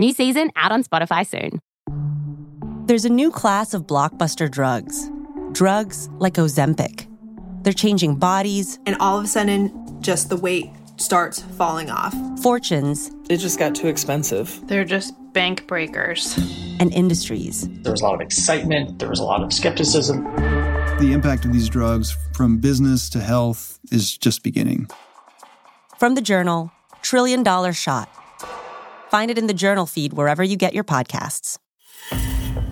New season out on Spotify soon. There's a new class of blockbuster drugs. Drugs like Ozempic. They're changing bodies. And all of a sudden, just the weight starts falling off. Fortunes. It just got too expensive. They're just bank breakers. And industries. There was a lot of excitement, there was a lot of skepticism. The impact of these drugs from business to health is just beginning. From the journal, Trillion Dollar Shot Find it in the journal feed wherever you get your podcasts.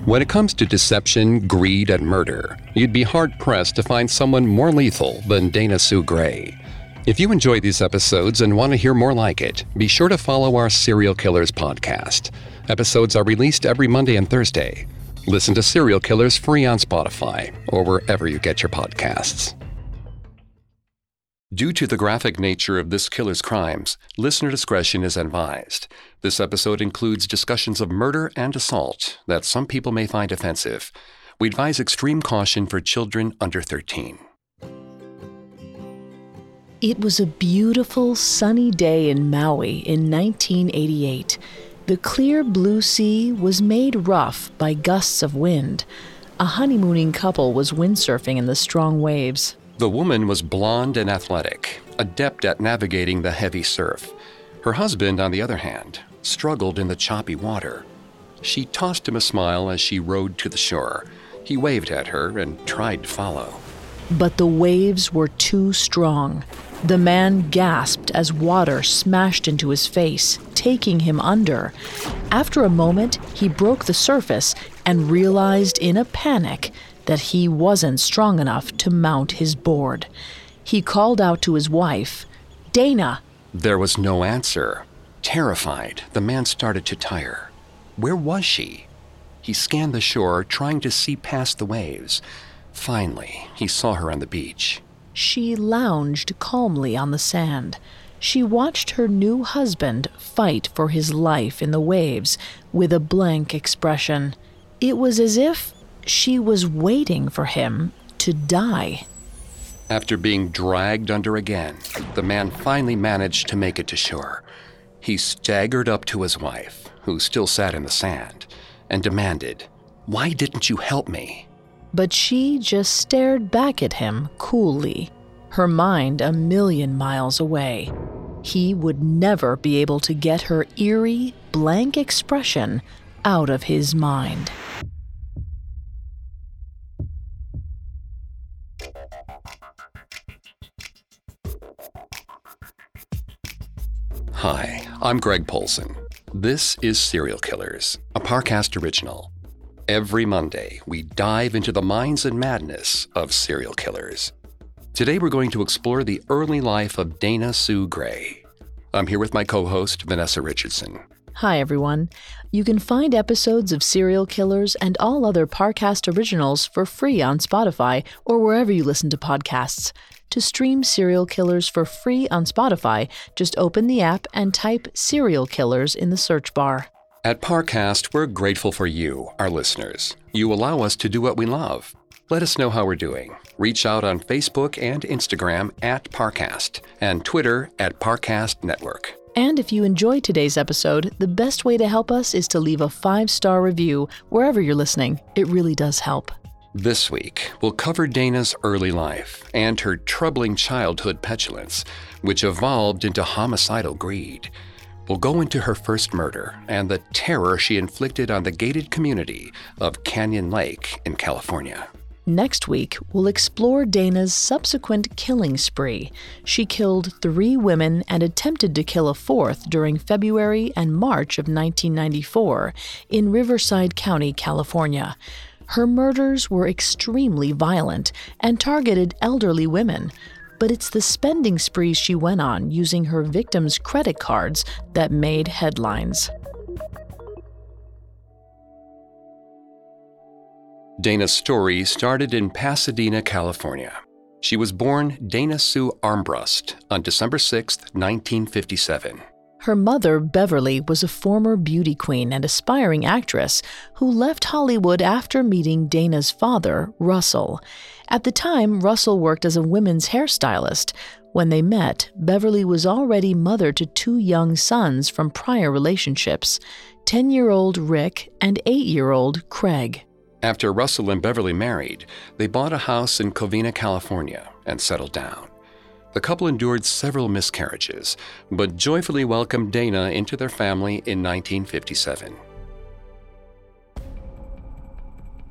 When it comes to deception, greed, and murder, you'd be hard pressed to find someone more lethal than Dana Sue Gray. If you enjoy these episodes and want to hear more like it, be sure to follow our Serial Killers podcast. Episodes are released every Monday and Thursday. Listen to Serial Killers free on Spotify or wherever you get your podcasts. Due to the graphic nature of this killer's crimes, listener discretion is advised. This episode includes discussions of murder and assault that some people may find offensive. We advise extreme caution for children under 13. It was a beautiful, sunny day in Maui in 1988. The clear blue sea was made rough by gusts of wind. A honeymooning couple was windsurfing in the strong waves. The woman was blonde and athletic, adept at navigating the heavy surf. Her husband, on the other hand, struggled in the choppy water. She tossed him a smile as she rowed to the shore. He waved at her and tried to follow. But the waves were too strong. The man gasped as water smashed into his face, taking him under. After a moment, he broke the surface and realized in a panic that he wasn't strong enough to mount his board. He called out to his wife, Dana. There was no answer. Terrified, the man started to tire. Where was she? He scanned the shore, trying to see past the waves. Finally, he saw her on the beach. She lounged calmly on the sand. She watched her new husband fight for his life in the waves with a blank expression. It was as if she was waiting for him to die. After being dragged under again, the man finally managed to make it to shore. He staggered up to his wife, who still sat in the sand, and demanded, Why didn't you help me? But she just stared back at him coolly, her mind a million miles away. He would never be able to get her eerie, blank expression out of his mind. Hi, I'm Greg Polcyn. This is Serial Killers, a Parcast original. Every Monday, we dive into the minds and madness of serial killers. Today, we're going to explore the early life of Dana Sue Gray. I'm here with my co host, Vanessa Richardson. Hi, everyone. You can find episodes of Serial Killers and all other Parcast originals for free on Spotify or wherever you listen to podcasts. To stream Serial Killers for free on Spotify, just open the app and type Serial Killers in the search bar. At Parcast, we're grateful for you, our listeners. You allow us to do what we love. Let us know how we're doing. Reach out on Facebook and Instagram at Parcast and Twitter at Parcast Network. And if you enjoyed today's episode, the best way to help us is to leave a five star review wherever you're listening. It really does help. This week, we'll cover Dana's early life and her troubling childhood petulance, which evolved into homicidal greed. we'll go into her first murder and the terror she inflicted on the gated community of Canyon Lake in California. Next week, we'll explore Dana's subsequent killing spree. She killed three women and attempted to kill a fourth during February and March of 1994 in Riverside County, California. Her murders were extremely violent and targeted elderly women. But it's the spending sprees she went on using her victims' credit cards that made headlines. Dana's story started in Pasadena, California. She was born Dana Sue Armbrust on December 6, 1957. Her mother, Beverly, was a former beauty queen and aspiring actress who left Hollywood after meeting Dana's father, Russell. At the time, Russell worked as a women's hairstylist. When they met, Beverly was already mother to two young sons from prior relationships 10 year old Rick and 8 year old Craig. After Russell and Beverly married, they bought a house in Covina, California, and settled down. The couple endured several miscarriages, but joyfully welcomed Dana into their family in 1957.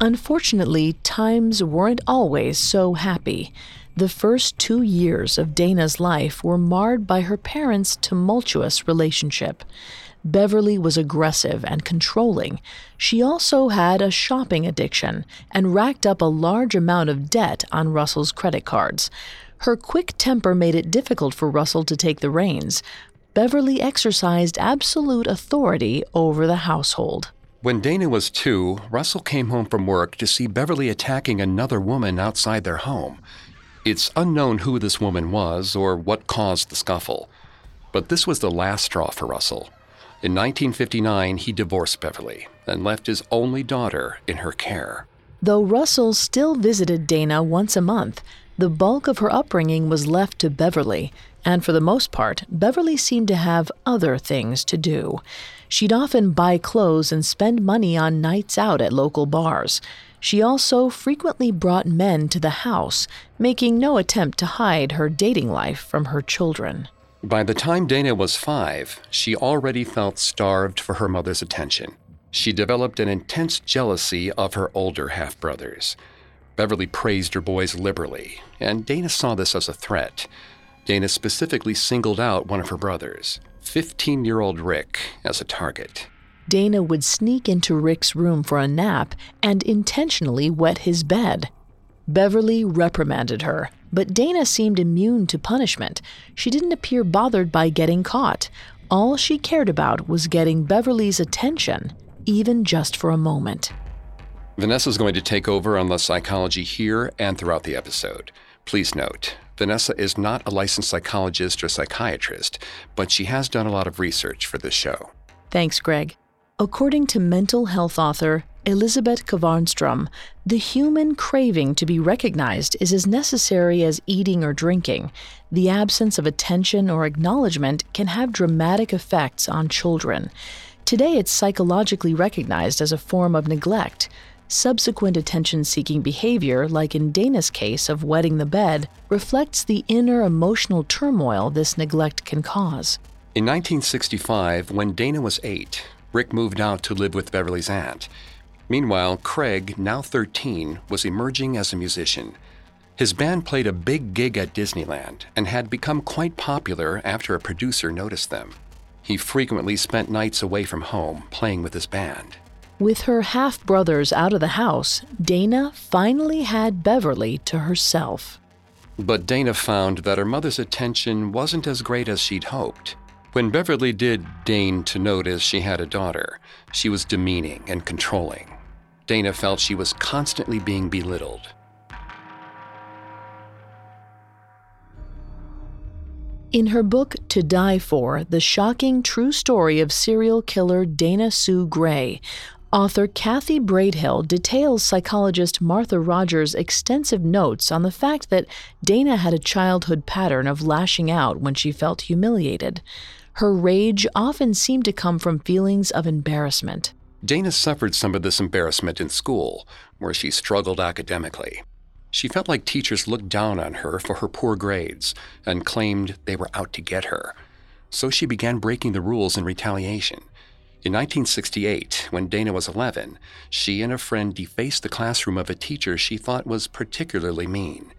Unfortunately, times weren't always so happy. The first two years of Dana's life were marred by her parents' tumultuous relationship. Beverly was aggressive and controlling. She also had a shopping addiction and racked up a large amount of debt on Russell's credit cards. Her quick temper made it difficult for Russell to take the reins. Beverly exercised absolute authority over the household. When Dana was two, Russell came home from work to see Beverly attacking another woman outside their home. It's unknown who this woman was or what caused the scuffle. But this was the last straw for Russell. In 1959, he divorced Beverly and left his only daughter in her care. Though Russell still visited Dana once a month, the bulk of her upbringing was left to Beverly, and for the most part, Beverly seemed to have other things to do. She'd often buy clothes and spend money on nights out at local bars. She also frequently brought men to the house, making no attempt to hide her dating life from her children. By the time Dana was five, she already felt starved for her mother's attention. She developed an intense jealousy of her older half brothers. Beverly praised her boys liberally, and Dana saw this as a threat. Dana specifically singled out one of her brothers, 15 year old Rick, as a target. Dana would sneak into Rick's room for a nap and intentionally wet his bed. Beverly reprimanded her, but Dana seemed immune to punishment. She didn't appear bothered by getting caught. All she cared about was getting Beverly's attention, even just for a moment. Vanessa's going to take over on the psychology here and throughout the episode. Please note, Vanessa is not a licensed psychologist or psychiatrist, but she has done a lot of research for this show. Thanks, Greg. According to mental health author Elisabeth Kvarnström, the human craving to be recognized is as necessary as eating or drinking. The absence of attention or acknowledgement can have dramatic effects on children. Today, it's psychologically recognized as a form of neglect. Subsequent attention seeking behavior, like in Dana's case of wetting the bed, reflects the inner emotional turmoil this neglect can cause. In 1965, when Dana was eight, Rick moved out to live with Beverly's aunt. Meanwhile, Craig, now 13, was emerging as a musician. His band played a big gig at Disneyland and had become quite popular after a producer noticed them. He frequently spent nights away from home playing with his band. With her half brothers out of the house, Dana finally had Beverly to herself. But Dana found that her mother's attention wasn't as great as she'd hoped. When Beverly did deign to notice she had a daughter, she was demeaning and controlling. Dana felt she was constantly being belittled. In her book To Die For, the shocking true story of serial killer Dana Sue Gray, author Kathy Braidhill details psychologist Martha Rogers' extensive notes on the fact that Dana had a childhood pattern of lashing out when she felt humiliated. Her rage often seemed to come from feelings of embarrassment. Dana suffered some of this embarrassment in school, where she struggled academically. She felt like teachers looked down on her for her poor grades and claimed they were out to get her. so she began breaking the rules in retaliation. In 1968, when Dana was 11, she and a friend defaced the classroom of a teacher she thought was particularly mean.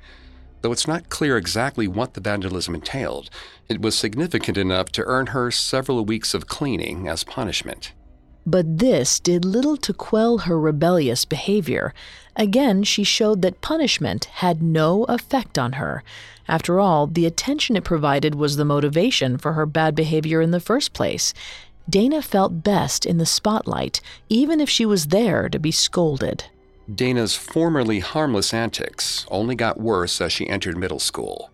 Though it's not clear exactly what the vandalism entailed, it was significant enough to earn her several weeks of cleaning as punishment. But this did little to quell her rebellious behavior. Again, she showed that punishment had no effect on her. After all, the attention it provided was the motivation for her bad behavior in the first place. Dana felt best in the spotlight, even if she was there to be scolded. Dana's formerly harmless antics only got worse as she entered middle school.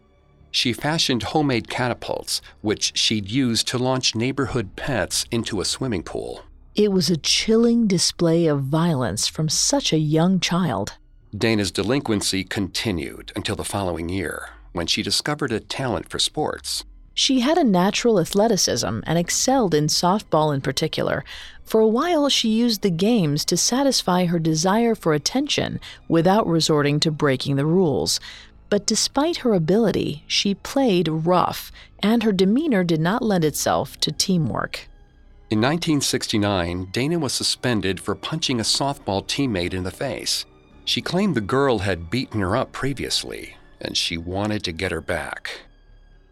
She fashioned homemade catapults, which she'd use to launch neighborhood pets into a swimming pool. It was a chilling display of violence from such a young child. Dana's delinquency continued until the following year, when she discovered a talent for sports. She had a natural athleticism and excelled in softball in particular. For a while, she used the games to satisfy her desire for attention without resorting to breaking the rules. But despite her ability, she played rough, and her demeanor did not lend itself to teamwork. In 1969, Dana was suspended for punching a softball teammate in the face. She claimed the girl had beaten her up previously, and she wanted to get her back.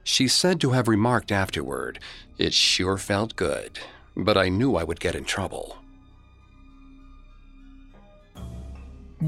She's said to have remarked afterward, It sure felt good, but I knew I would get in trouble.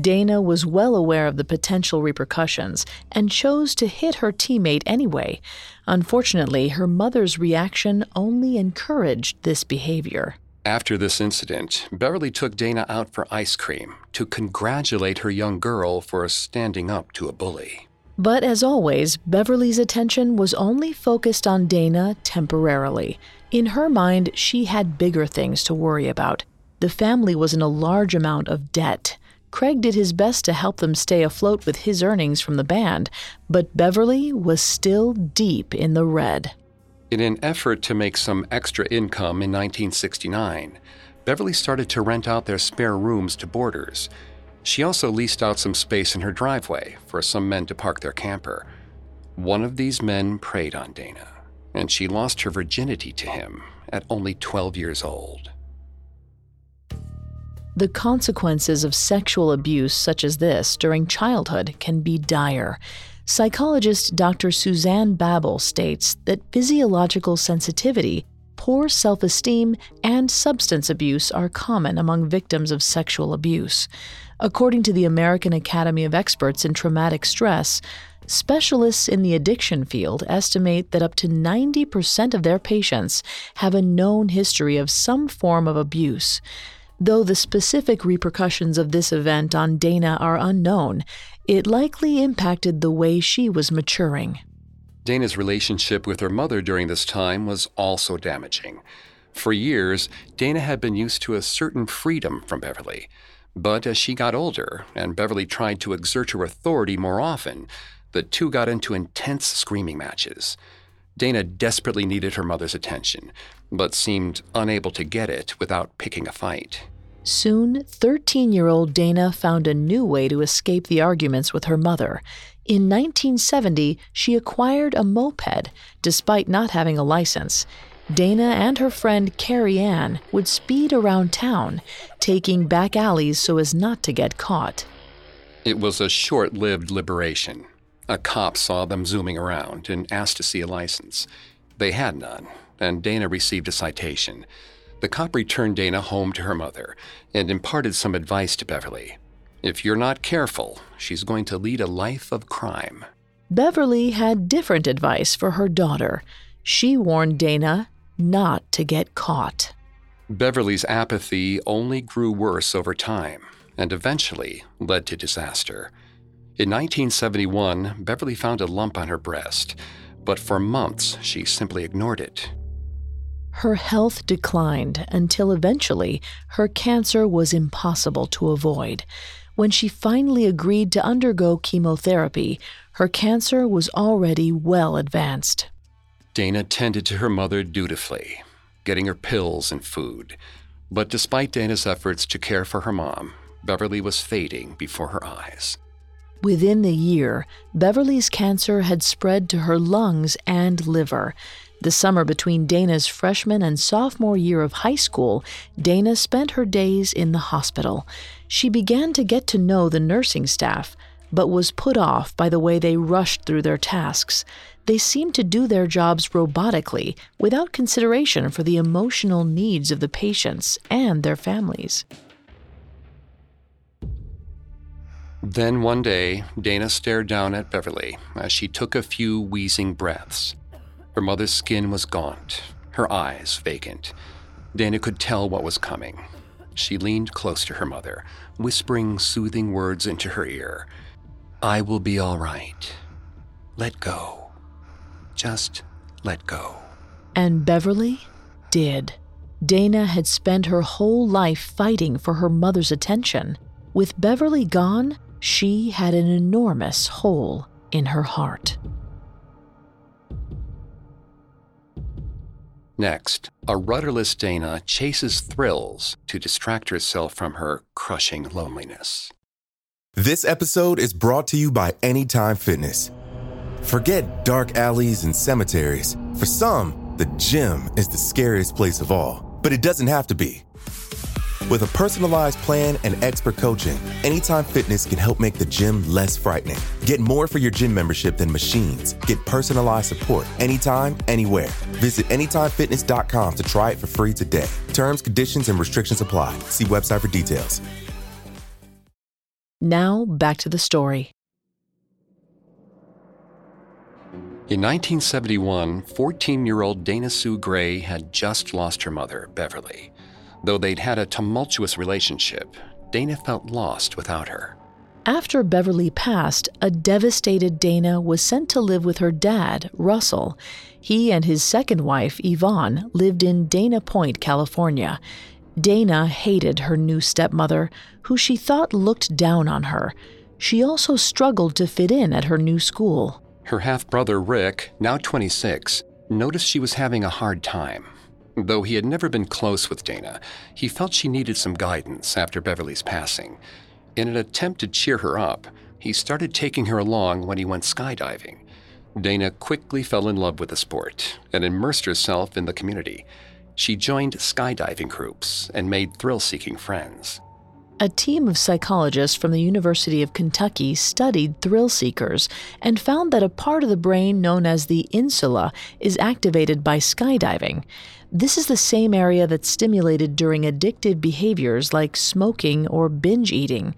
Dana was well aware of the potential repercussions and chose to hit her teammate anyway. Unfortunately, her mother's reaction only encouraged this behavior. After this incident, Beverly took Dana out for ice cream to congratulate her young girl for standing up to a bully. But as always, Beverly's attention was only focused on Dana temporarily. In her mind, she had bigger things to worry about. The family was in a large amount of debt. Craig did his best to help them stay afloat with his earnings from the band, but Beverly was still deep in the red. In an effort to make some extra income in 1969, Beverly started to rent out their spare rooms to boarders. She also leased out some space in her driveway for some men to park their camper. One of these men preyed on Dana, and she lost her virginity to him at only 12 years old. The consequences of sexual abuse such as this during childhood can be dire. Psychologist Dr. Suzanne Babel states that physiological sensitivity, poor self esteem, and substance abuse are common among victims of sexual abuse. According to the American Academy of Experts in Traumatic Stress, specialists in the addiction field estimate that up to 90% of their patients have a known history of some form of abuse. Though the specific repercussions of this event on Dana are unknown, it likely impacted the way she was maturing. Dana's relationship with her mother during this time was also damaging. For years, Dana had been used to a certain freedom from Beverly. But as she got older and Beverly tried to exert her authority more often, the two got into intense screaming matches. Dana desperately needed her mother's attention, but seemed unable to get it without picking a fight. Soon, 13 year old Dana found a new way to escape the arguments with her mother. In 1970, she acquired a moped, despite not having a license. Dana and her friend Carrie Ann would speed around town, taking back alleys so as not to get caught. It was a short lived liberation. A cop saw them zooming around and asked to see a license. They had none, and Dana received a citation. The cop returned Dana home to her mother and imparted some advice to Beverly. If you're not careful, she's going to lead a life of crime. Beverly had different advice for her daughter. She warned Dana not to get caught. Beverly's apathy only grew worse over time and eventually led to disaster. In 1971, Beverly found a lump on her breast, but for months she simply ignored it. Her health declined until eventually her cancer was impossible to avoid. When she finally agreed to undergo chemotherapy, her cancer was already well advanced. Dana tended to her mother dutifully, getting her pills and food. But despite Dana's efforts to care for her mom, Beverly was fading before her eyes. Within the year, Beverly's cancer had spread to her lungs and liver. The summer between Dana's freshman and sophomore year of high school, Dana spent her days in the hospital. She began to get to know the nursing staff, but was put off by the way they rushed through their tasks. They seemed to do their jobs robotically, without consideration for the emotional needs of the patients and their families. Then one day, Dana stared down at Beverly as she took a few wheezing breaths. Her mother's skin was gaunt, her eyes vacant. Dana could tell what was coming. She leaned close to her mother, whispering soothing words into her ear. I will be all right. Let go. Just let go. And Beverly did. Dana had spent her whole life fighting for her mother's attention. With Beverly gone, she had an enormous hole in her heart. Next, a rudderless Dana chases thrills to distract herself from her crushing loneliness. This episode is brought to you by Anytime Fitness. Forget dark alleys and cemeteries. For some, the gym is the scariest place of all, but it doesn't have to be. With a personalized plan and expert coaching, Anytime Fitness can help make the gym less frightening. Get more for your gym membership than machines. Get personalized support anytime, anywhere. Visit AnytimeFitness.com to try it for free today. Terms, conditions, and restrictions apply. See website for details. Now, back to the story. In 1971, 14 year old Dana Sue Gray had just lost her mother, Beverly. Though they'd had a tumultuous relationship, Dana felt lost without her. After Beverly passed, a devastated Dana was sent to live with her dad, Russell. He and his second wife, Yvonne, lived in Dana Point, California. Dana hated her new stepmother, who she thought looked down on her. She also struggled to fit in at her new school. Her half brother, Rick, now 26, noticed she was having a hard time. Though he had never been close with Dana, he felt she needed some guidance after Beverly's passing. In an attempt to cheer her up, he started taking her along when he went skydiving. Dana quickly fell in love with the sport and immersed herself in the community. She joined skydiving groups and made thrill seeking friends. A team of psychologists from the University of Kentucky studied thrill seekers and found that a part of the brain known as the insula is activated by skydiving. This is the same area that's stimulated during addictive behaviors like smoking or binge eating.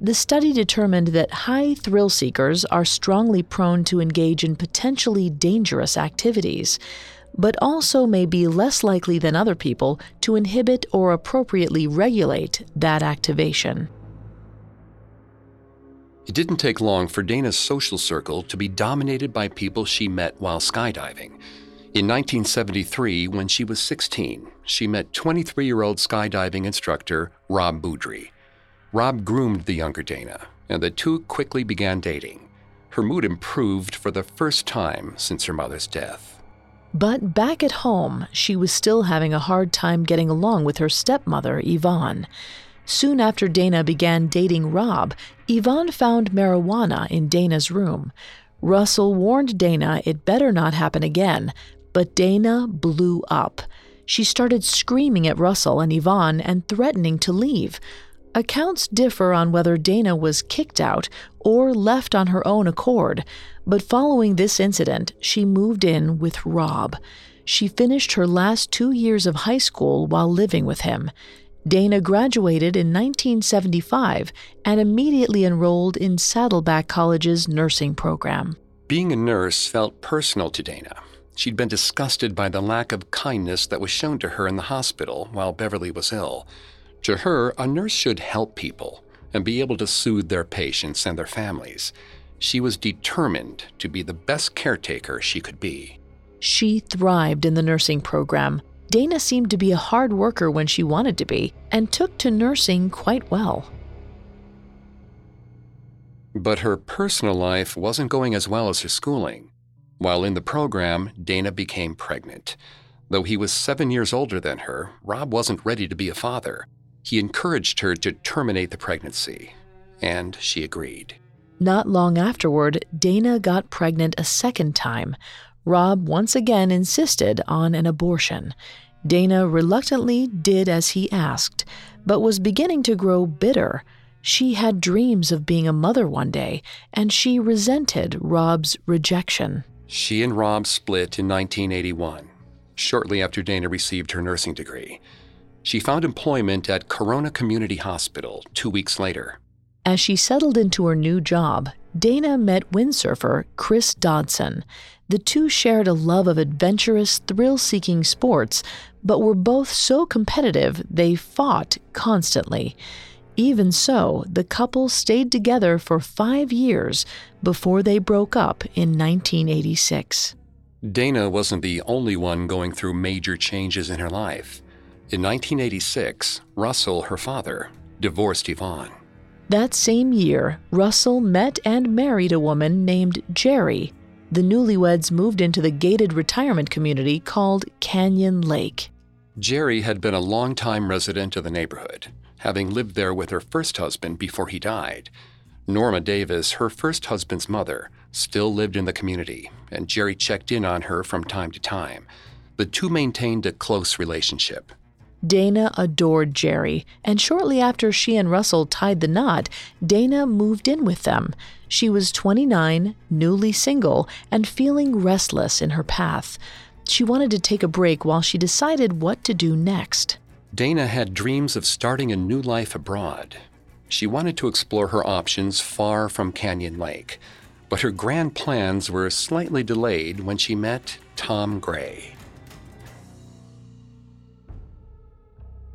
The study determined that high thrill seekers are strongly prone to engage in potentially dangerous activities, but also may be less likely than other people to inhibit or appropriately regulate that activation. It didn't take long for Dana's social circle to be dominated by people she met while skydiving. In 1973, when she was 16, she met 23 year old skydiving instructor Rob Boudry. Rob groomed the younger Dana, and the two quickly began dating. Her mood improved for the first time since her mother's death. But back at home, she was still having a hard time getting along with her stepmother, Yvonne. Soon after Dana began dating Rob, Yvonne found marijuana in Dana's room. Russell warned Dana it better not happen again, but Dana blew up. She started screaming at Russell and Yvonne and threatening to leave. Accounts differ on whether Dana was kicked out or left on her own accord, but following this incident, she moved in with Rob. She finished her last two years of high school while living with him. Dana graduated in 1975 and immediately enrolled in Saddleback College's nursing program. Being a nurse felt personal to Dana. She'd been disgusted by the lack of kindness that was shown to her in the hospital while Beverly was ill. To her, a nurse should help people and be able to soothe their patients and their families. She was determined to be the best caretaker she could be. She thrived in the nursing program. Dana seemed to be a hard worker when she wanted to be and took to nursing quite well. But her personal life wasn't going as well as her schooling. While in the program, Dana became pregnant. Though he was seven years older than her, Rob wasn't ready to be a father. He encouraged her to terminate the pregnancy, and she agreed. Not long afterward, Dana got pregnant a second time. Rob once again insisted on an abortion. Dana reluctantly did as he asked, but was beginning to grow bitter. She had dreams of being a mother one day, and she resented Rob's rejection. She and Rob split in 1981, shortly after Dana received her nursing degree. She found employment at Corona Community Hospital two weeks later. As she settled into her new job, Dana met windsurfer Chris Dodson. The two shared a love of adventurous, thrill seeking sports, but were both so competitive they fought constantly. Even so, the couple stayed together for five years before they broke up in 1986. Dana wasn't the only one going through major changes in her life. In 1986, Russell, her father, divorced Yvonne. That same year, Russell met and married a woman named Jerry. The newlyweds moved into the gated retirement community called Canyon Lake. Jerry had been a longtime resident of the neighborhood, having lived there with her first husband before he died. Norma Davis, her first husband's mother, still lived in the community, and Jerry checked in on her from time to time. The two maintained a close relationship. Dana adored Jerry, and shortly after she and Russell tied the knot, Dana moved in with them. She was 29, newly single, and feeling restless in her path. She wanted to take a break while she decided what to do next. Dana had dreams of starting a new life abroad. She wanted to explore her options far from Canyon Lake, but her grand plans were slightly delayed when she met Tom Gray.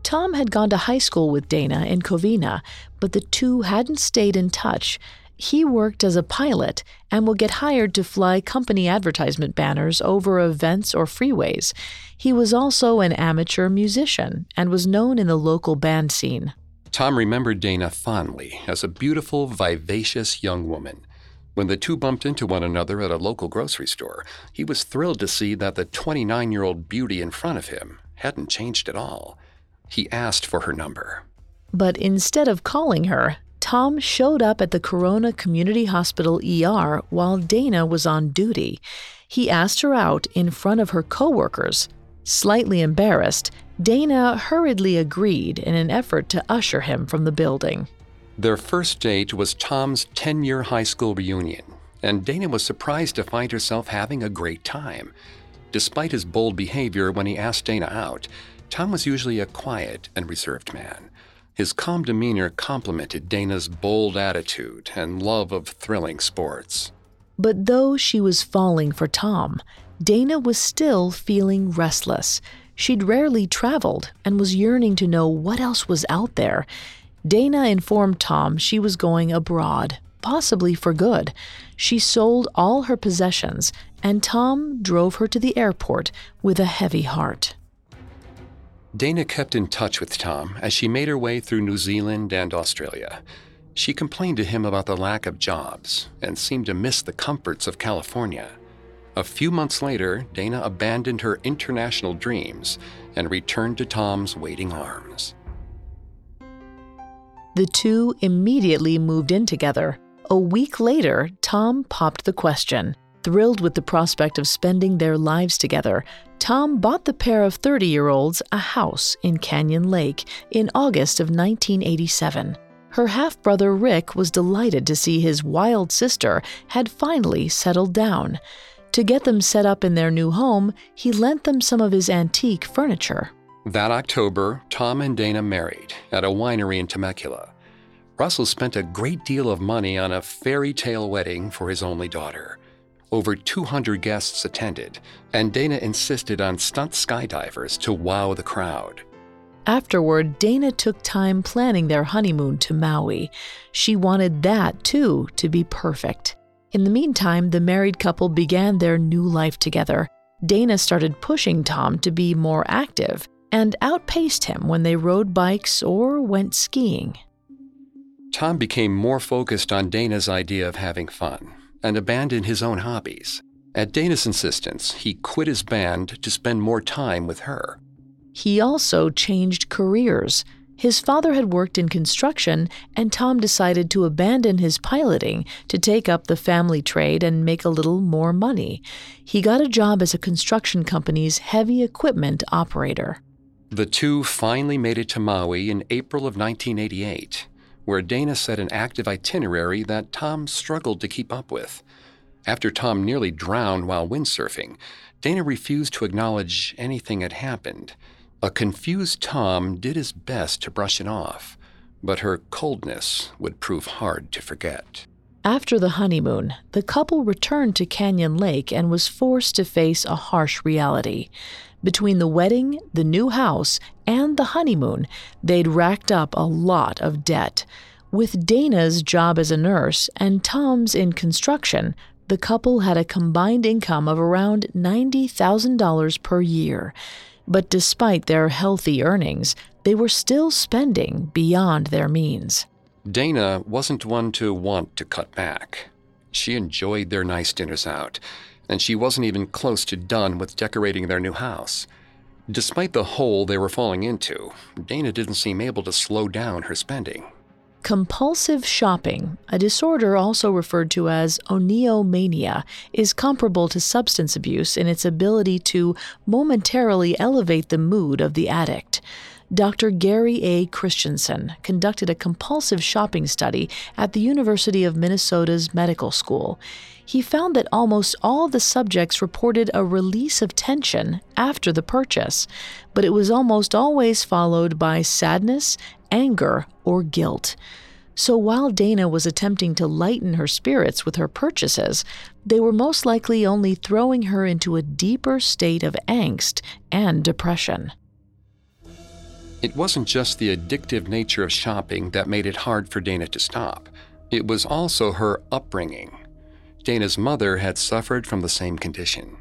Tom had gone to high school with Dana in Covina, but the two hadn't stayed in touch. He worked as a pilot and will get hired to fly company advertisement banners over events or freeways. He was also an amateur musician and was known in the local band scene. Tom remembered Dana fondly as a beautiful, vivacious young woman. When the two bumped into one another at a local grocery store, he was thrilled to see that the 29 year old beauty in front of him hadn't changed at all. He asked for her number. But instead of calling her, Tom showed up at the Corona Community Hospital ER while Dana was on duty. He asked her out in front of her coworkers. Slightly embarrassed, Dana hurriedly agreed in an effort to usher him from the building. Their first date was Tom's 10 year high school reunion, and Dana was surprised to find herself having a great time. Despite his bold behavior when he asked Dana out, Tom was usually a quiet and reserved man. His calm demeanor complemented Dana's bold attitude and love of thrilling sports. But though she was falling for Tom, Dana was still feeling restless. She'd rarely traveled and was yearning to know what else was out there. Dana informed Tom she was going abroad, possibly for good. She sold all her possessions, and Tom drove her to the airport with a heavy heart. Dana kept in touch with Tom as she made her way through New Zealand and Australia. She complained to him about the lack of jobs and seemed to miss the comforts of California. A few months later, Dana abandoned her international dreams and returned to Tom's waiting arms. The two immediately moved in together. A week later, Tom popped the question. Thrilled with the prospect of spending their lives together, Tom bought the pair of 30 year olds a house in Canyon Lake in August of 1987. Her half brother Rick was delighted to see his wild sister had finally settled down. To get them set up in their new home, he lent them some of his antique furniture. That October, Tom and Dana married at a winery in Temecula. Russell spent a great deal of money on a fairy tale wedding for his only daughter. Over 200 guests attended, and Dana insisted on stunt skydivers to wow the crowd. Afterward, Dana took time planning their honeymoon to Maui. She wanted that, too, to be perfect. In the meantime, the married couple began their new life together. Dana started pushing Tom to be more active and outpaced him when they rode bikes or went skiing. Tom became more focused on Dana's idea of having fun and abandoned his own hobbies. At Dana's insistence, he quit his band to spend more time with her. He also changed careers. His father had worked in construction, and Tom decided to abandon his piloting to take up the family trade and make a little more money. He got a job as a construction company's heavy equipment operator. The two finally made it to Maui in April of 1988, where Dana set an active itinerary that Tom struggled to keep up with. After Tom nearly drowned while windsurfing, Dana refused to acknowledge anything had happened. A confused Tom did his best to brush it off, but her coldness would prove hard to forget. After the honeymoon, the couple returned to Canyon Lake and was forced to face a harsh reality. Between the wedding, the new house, and the honeymoon, they'd racked up a lot of debt. With Dana's job as a nurse and Tom's in construction, the couple had a combined income of around $90,000 per year. But despite their healthy earnings, they were still spending beyond their means. Dana wasn't one to want to cut back. She enjoyed their nice dinners out, and she wasn't even close to done with decorating their new house. Despite the hole they were falling into, Dana didn't seem able to slow down her spending. Compulsive shopping, a disorder also referred to as oniomania, is comparable to substance abuse in its ability to momentarily elevate the mood of the addict. Dr. Gary A. Christensen conducted a compulsive shopping study at the University of Minnesota's medical school. He found that almost all the subjects reported a release of tension after the purchase, but it was almost always followed by sadness anger, or guilt. So while Dana was attempting to lighten her spirits with her purchases, they were most likely only throwing her into a deeper state of angst and depression. It wasn't just the addictive nature of shopping that made it hard for Dana to stop, it was also her upbringing. Dana's mother had suffered from the same condition.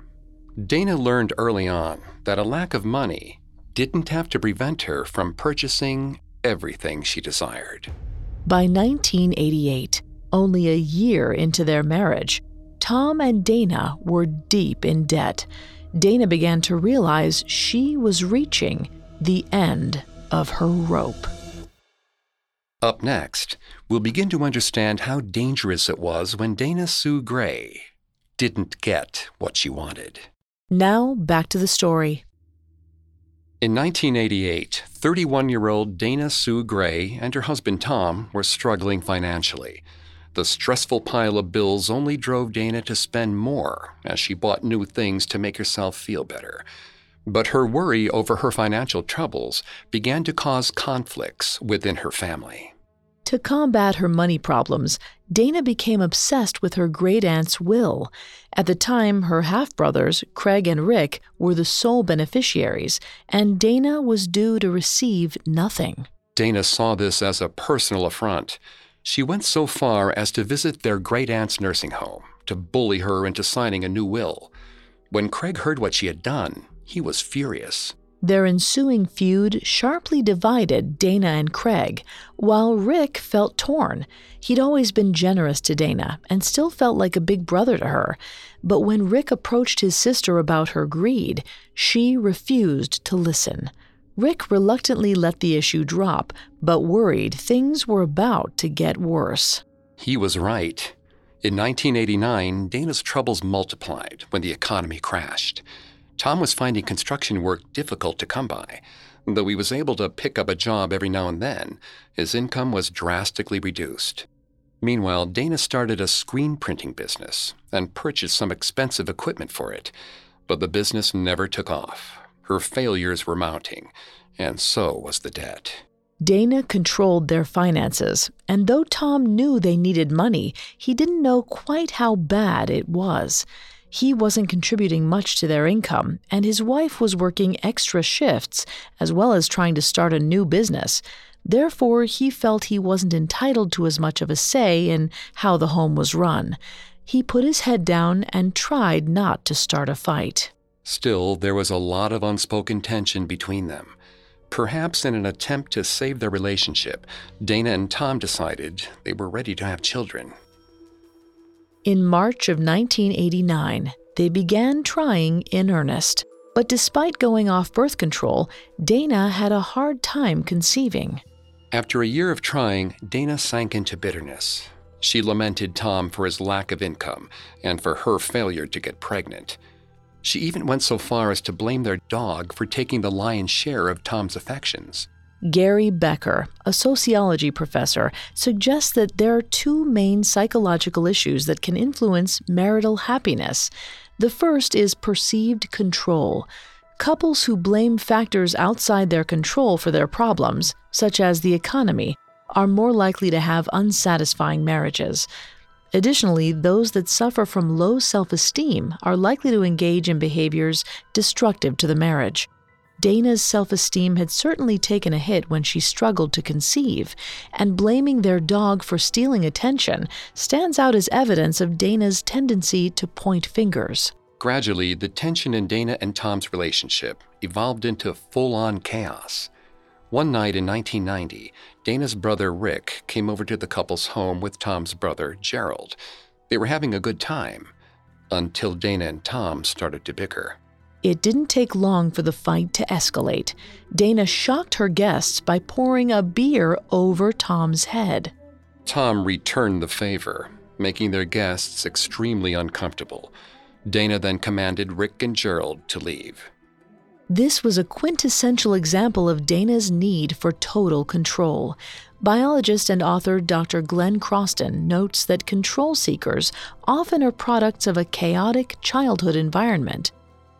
Dana learned early on that a lack of money didn't have to prevent her from purchasing everything she desired. By 1988, only a year into their marriage, Tom and Dana were deep in debt. Dana began to realize she was reaching the end of her rope. Up next, we'll begin to understand how dangerous it was when Dana Sue Gray didn't get what she wanted. Now, back to the story. In 1988, 31 year old Dana Sue Gray and her husband Tom were struggling financially. The stressful pile of bills only drove Dana to spend more as she bought new things to make herself feel better. But her worry over her financial troubles began to cause conflicts within her family. To combat her money problems, Dana became obsessed with her great aunt's will. At the time, her half brothers, Craig and Rick, were the sole beneficiaries, and Dana was due to receive nothing. Dana saw this as a personal affront. She went so far as to visit their great aunt's nursing home to bully her into signing a new will. When Craig heard what she had done, he was furious. Their ensuing feud sharply divided Dana and Craig, while Rick felt torn. He'd always been generous to Dana and still felt like a big brother to her. But when Rick approached his sister about her greed, she refused to listen. Rick reluctantly let the issue drop, but worried things were about to get worse. He was right. In 1989, Dana's troubles multiplied when the economy crashed. Tom was finding construction work difficult to come by. Though he was able to pick up a job every now and then, his income was drastically reduced. Meanwhile, Dana started a screen printing business and purchased some expensive equipment for it, but the business never took off. Her failures were mounting, and so was the debt. Dana controlled their finances, and though Tom knew they needed money, he didn't know quite how bad it was. He wasn't contributing much to their income, and his wife was working extra shifts as well as trying to start a new business. Therefore, he felt he wasn't entitled to as much of a say in how the home was run. He put his head down and tried not to start a fight. Still, there was a lot of unspoken tension between them. Perhaps in an attempt to save their relationship, Dana and Tom decided they were ready to have children. In March of 1989, they began trying in earnest. But despite going off birth control, Dana had a hard time conceiving. After a year of trying, Dana sank into bitterness. She lamented Tom for his lack of income and for her failure to get pregnant. She even went so far as to blame their dog for taking the lion's share of Tom's affections. Gary Becker, a sociology professor, suggests that there are two main psychological issues that can influence marital happiness. The first is perceived control. Couples who blame factors outside their control for their problems, such as the economy, are more likely to have unsatisfying marriages. Additionally, those that suffer from low self esteem are likely to engage in behaviors destructive to the marriage. Dana's self esteem had certainly taken a hit when she struggled to conceive, and blaming their dog for stealing attention stands out as evidence of Dana's tendency to point fingers. Gradually, the tension in Dana and Tom's relationship evolved into full on chaos. One night in 1990, Dana's brother Rick came over to the couple's home with Tom's brother Gerald. They were having a good time until Dana and Tom started to bicker. It didn't take long for the fight to escalate. Dana shocked her guests by pouring a beer over Tom's head. Tom returned the favor, making their guests extremely uncomfortable. Dana then commanded Rick and Gerald to leave. This was a quintessential example of Dana's need for total control. Biologist and author Dr. Glenn Croston notes that control seekers often are products of a chaotic childhood environment.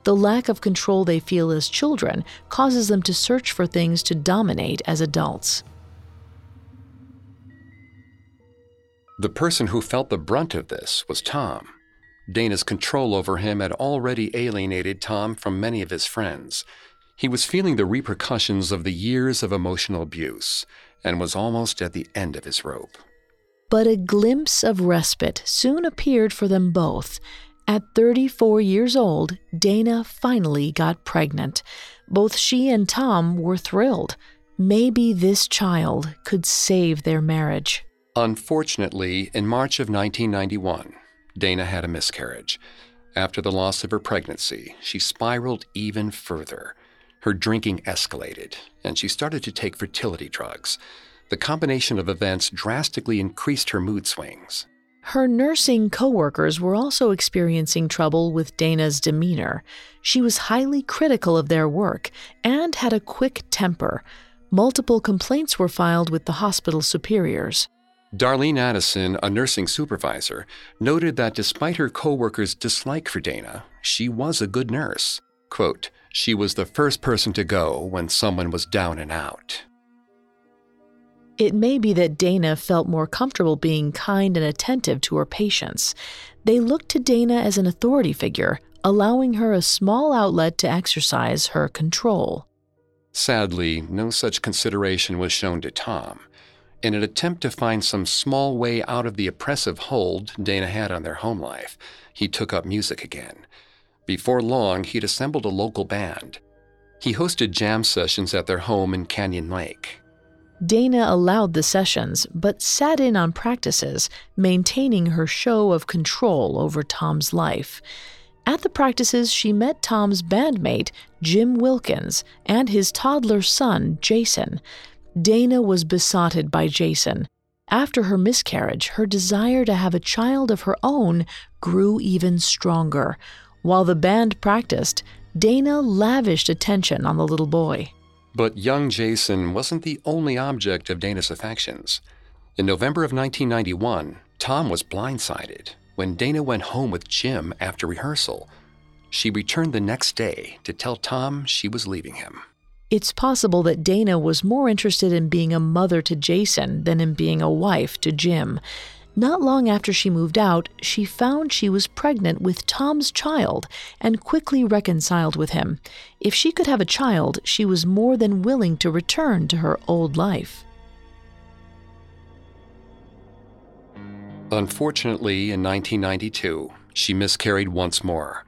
The lack of control they feel as children causes them to search for things to dominate as adults. The person who felt the brunt of this was Tom. Dana's control over him had already alienated Tom from many of his friends. He was feeling the repercussions of the years of emotional abuse and was almost at the end of his rope. But a glimpse of respite soon appeared for them both at 34 years old, Dana finally got pregnant. Both she and Tom were thrilled. Maybe this child could save their marriage. Unfortunately, in March of 1991, Dana had a miscarriage. After the loss of her pregnancy, she spiraled even further. Her drinking escalated, and she started to take fertility drugs. The combination of events drastically increased her mood swings. Her nursing coworkers were also experiencing trouble with Dana's demeanor. She was highly critical of their work and had a quick temper. Multiple complaints were filed with the hospital superiors. Darlene Addison, a nursing supervisor, noted that despite her coworkers' dislike for Dana, she was a good nurse. Quote, she was the first person to go when someone was down and out. It may be that Dana felt more comfortable being kind and attentive to her patients. They looked to Dana as an authority figure, allowing her a small outlet to exercise her control. Sadly, no such consideration was shown to Tom. In an attempt to find some small way out of the oppressive hold Dana had on their home life, he took up music again. Before long, he'd assembled a local band. He hosted jam sessions at their home in Canyon Lake. Dana allowed the sessions, but sat in on practices, maintaining her show of control over Tom's life. At the practices, she met Tom's bandmate, Jim Wilkins, and his toddler son, Jason. Dana was besotted by Jason. After her miscarriage, her desire to have a child of her own grew even stronger. While the band practiced, Dana lavished attention on the little boy. But young Jason wasn't the only object of Dana's affections. In November of 1991, Tom was blindsided when Dana went home with Jim after rehearsal. She returned the next day to tell Tom she was leaving him. It's possible that Dana was more interested in being a mother to Jason than in being a wife to Jim. Not long after she moved out, she found she was pregnant with Tom's child and quickly reconciled with him. If she could have a child, she was more than willing to return to her old life. Unfortunately, in 1992, she miscarried once more.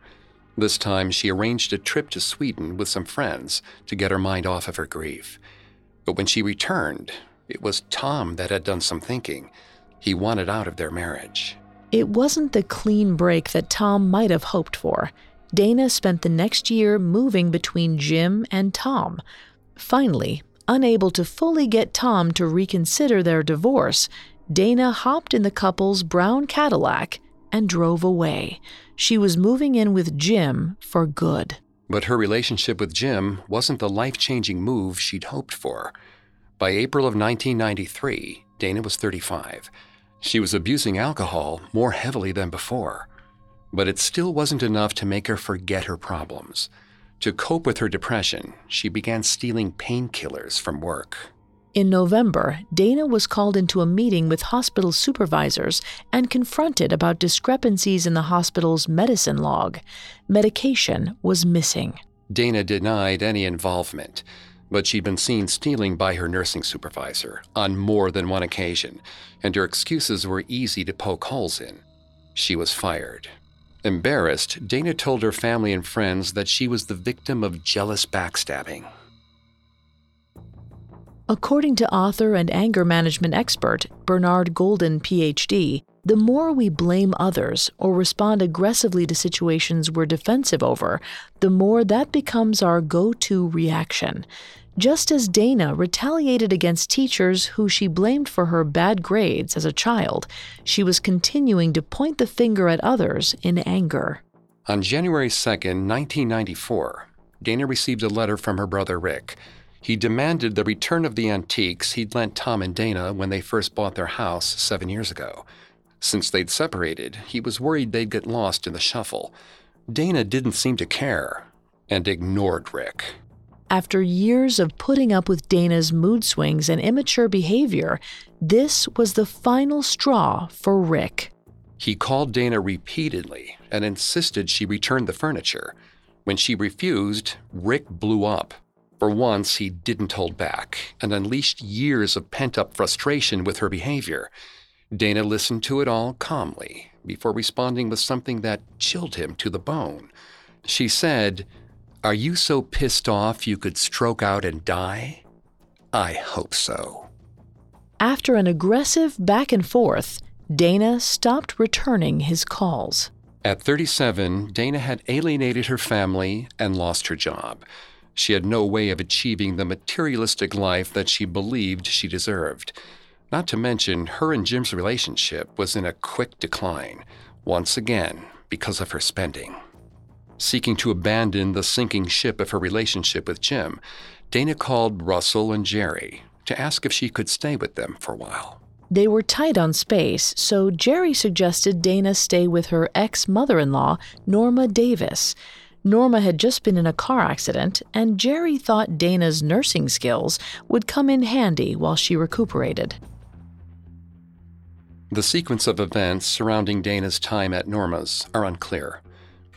This time, she arranged a trip to Sweden with some friends to get her mind off of her grief. But when she returned, it was Tom that had done some thinking he wanted out of their marriage. It wasn't the clean break that Tom might have hoped for. Dana spent the next year moving between Jim and Tom. Finally, unable to fully get Tom to reconsider their divorce, Dana hopped in the couple's brown Cadillac and drove away. She was moving in with Jim for good. But her relationship with Jim wasn't the life changing move she'd hoped for. By April of 1993, Dana was 35. She was abusing alcohol more heavily than before. But it still wasn't enough to make her forget her problems. To cope with her depression, she began stealing painkillers from work. In November, Dana was called into a meeting with hospital supervisors and confronted about discrepancies in the hospital's medicine log. Medication was missing. Dana denied any involvement, but she'd been seen stealing by her nursing supervisor on more than one occasion, and her excuses were easy to poke holes in. She was fired. Embarrassed, Dana told her family and friends that she was the victim of jealous backstabbing. According to author and anger management expert Bernard Golden, PhD, the more we blame others or respond aggressively to situations we're defensive over, the more that becomes our go to reaction. Just as Dana retaliated against teachers who she blamed for her bad grades as a child, she was continuing to point the finger at others in anger. On January 2, 1994, Dana received a letter from her brother Rick he demanded the return of the antiques he'd lent Tom and Dana when they first bought their house seven years ago. Since they'd separated, he was worried they'd get lost in the shuffle. Dana didn't seem to care and ignored Rick. After years of putting up with Dana's mood swings and immature behavior, this was the final straw for Rick. He called Dana repeatedly and insisted she return the furniture. When she refused, Rick blew up for once, he didn't hold back and unleashed years of pent up frustration with her behavior. Dana listened to it all calmly before responding with something that chilled him to the bone. She said, Are you so pissed off you could stroke out and die? I hope so. After an aggressive back and forth, Dana stopped returning his calls. At 37, Dana had alienated her family and lost her job. She had no way of achieving the materialistic life that she believed she deserved. Not to mention, her and Jim's relationship was in a quick decline, once again because of her spending. Seeking to abandon the sinking ship of her relationship with Jim, Dana called Russell and Jerry to ask if she could stay with them for a while. They were tight on space, so Jerry suggested Dana stay with her ex mother in law, Norma Davis. Norma had just been in a car accident, and Jerry thought Dana's nursing skills would come in handy while she recuperated. The sequence of events surrounding Dana's time at Norma's are unclear.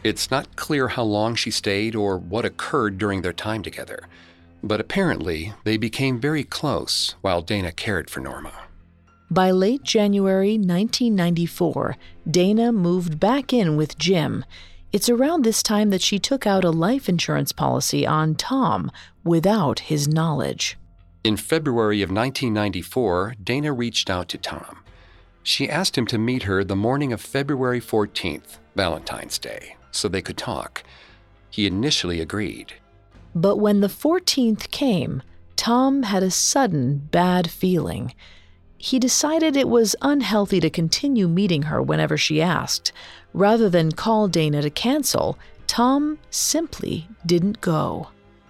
It's not clear how long she stayed or what occurred during their time together, but apparently they became very close while Dana cared for Norma. By late January 1994, Dana moved back in with Jim it's around this time that she took out a life insurance policy on Tom without his knowledge. In February of 1994, Dana reached out to Tom. She asked him to meet her the morning of February 14th, Valentine's Day, so they could talk. He initially agreed. But when the 14th came, Tom had a sudden bad feeling. He decided it was unhealthy to continue meeting her whenever she asked. Rather than call Dana to cancel, Tom simply didn't go.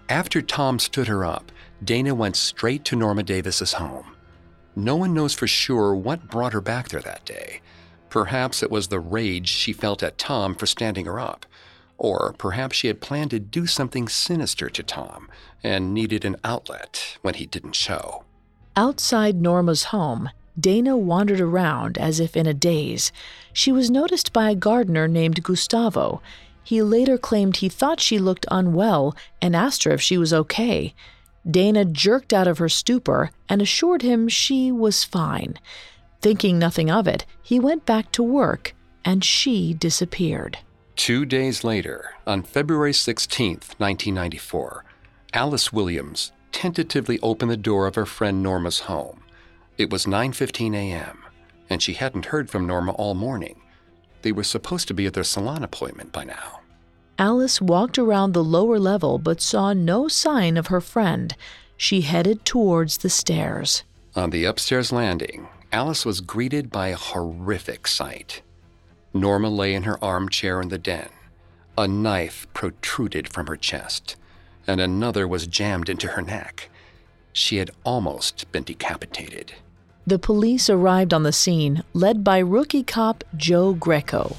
After Tom stood her up, Dana went straight to Norma Davis's home. No one knows for sure what brought her back there that day. Perhaps it was the rage she felt at Tom for standing her up. Or perhaps she had planned to do something sinister to Tom and needed an outlet when he didn't show. Outside Norma's home, Dana wandered around as if in a daze. She was noticed by a gardener named Gustavo. He later claimed he thought she looked unwell and asked her if she was okay. Dana jerked out of her stupor and assured him she was fine. Thinking nothing of it, he went back to work and she disappeared. Two days later, on February 16, 1994, Alice Williams tentatively opened the door of her friend Norma's home. It was 9:15 a.m., and she hadn't heard from Norma all morning. They were supposed to be at their salon appointment by now. Alice walked around the lower level but saw no sign of her friend. She headed towards the stairs. On the upstairs landing, Alice was greeted by a horrific sight. Norma lay in her armchair in the den. A knife protruded from her chest, and another was jammed into her neck. She had almost been decapitated. The police arrived on the scene, led by rookie cop Joe Greco.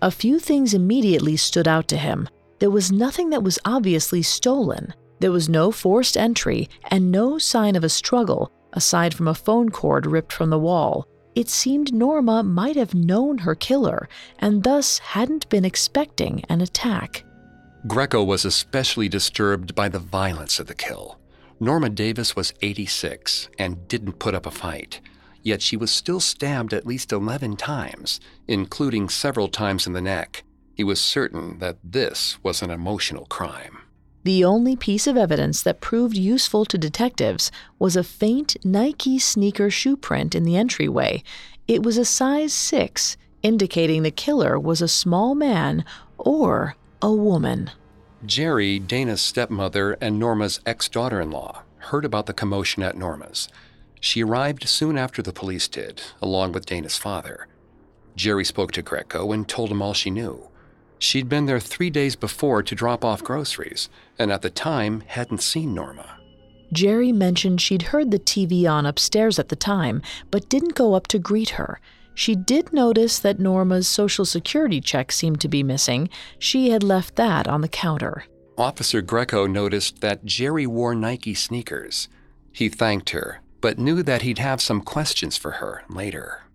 A few things immediately stood out to him. There was nothing that was obviously stolen. There was no forced entry and no sign of a struggle, aside from a phone cord ripped from the wall. It seemed Norma might have known her killer and thus hadn't been expecting an attack. Greco was especially disturbed by the violence of the kill. Norma Davis was 86 and didn't put up a fight, yet she was still stabbed at least 11 times, including several times in the neck. He was certain that this was an emotional crime. The only piece of evidence that proved useful to detectives was a faint Nike sneaker shoe print in the entryway. It was a size 6, indicating the killer was a small man or a woman. Jerry, Dana's stepmother, and Norma's ex daughter in law heard about the commotion at Norma's. She arrived soon after the police did, along with Dana's father. Jerry spoke to Greco and told him all she knew. She'd been there three days before to drop off groceries, and at the time hadn't seen Norma. Jerry mentioned she'd heard the TV on upstairs at the time, but didn't go up to greet her. She did notice that Norma's Social Security check seemed to be missing. She had left that on the counter. Officer Greco noticed that Jerry wore Nike sneakers. He thanked her, but knew that he'd have some questions for her later.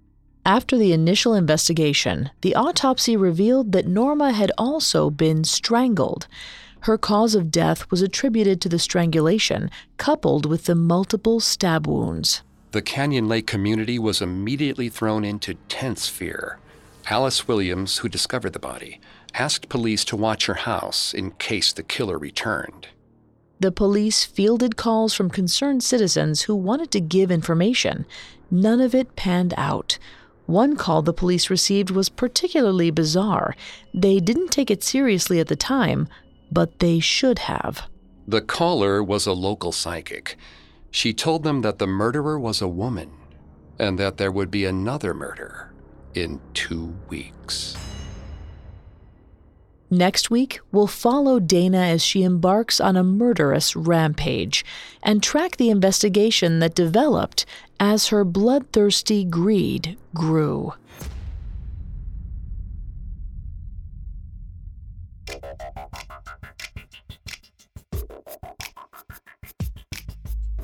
After the initial investigation, the autopsy revealed that Norma had also been strangled. Her cause of death was attributed to the strangulation, coupled with the multiple stab wounds. The Canyon Lake community was immediately thrown into tense fear. Alice Williams, who discovered the body, asked police to watch her house in case the killer returned. The police fielded calls from concerned citizens who wanted to give information. None of it panned out. One call the police received was particularly bizarre. They didn't take it seriously at the time, but they should have. The caller was a local psychic. She told them that the murderer was a woman and that there would be another murder in two weeks. Next week, we'll follow Dana as she embarks on a murderous rampage and track the investigation that developed as her bloodthirsty greed grew.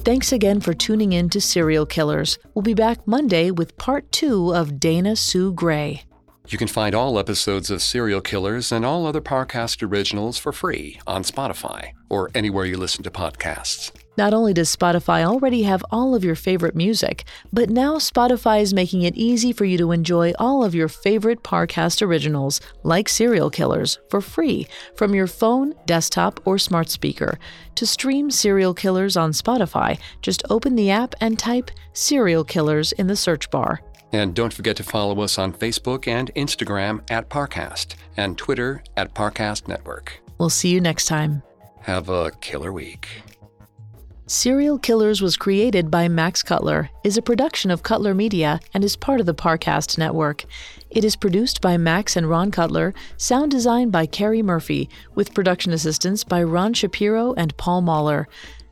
Thanks again for tuning in to Serial Killers. We'll be back Monday with part two of Dana Sue Gray. You can find all episodes of Serial Killers and all other Parcast originals for free on Spotify or anywhere you listen to podcasts. Not only does Spotify already have all of your favorite music, but now Spotify is making it easy for you to enjoy all of your favorite Parcast originals, like Serial Killers, for free from your phone, desktop, or smart speaker. To stream Serial Killers on Spotify, just open the app and type Serial Killers in the search bar. And don't forget to follow us on Facebook and Instagram at Parcast and Twitter at Parcast Network. We'll see you next time. Have a killer week. Serial Killers was created by Max Cutler, is a production of Cutler Media, and is part of the Parcast network. It is produced by Max and Ron Cutler, sound design by Carrie Murphy, with production assistance by Ron Shapiro and Paul Mahler.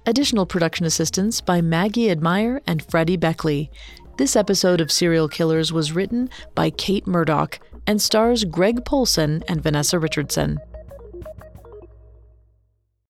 Additional production assistance by Maggie Admire and Freddie Beckley. This episode of Serial Killers was written by Kate Murdoch and stars Greg Polcyn and Vanessa Richardson.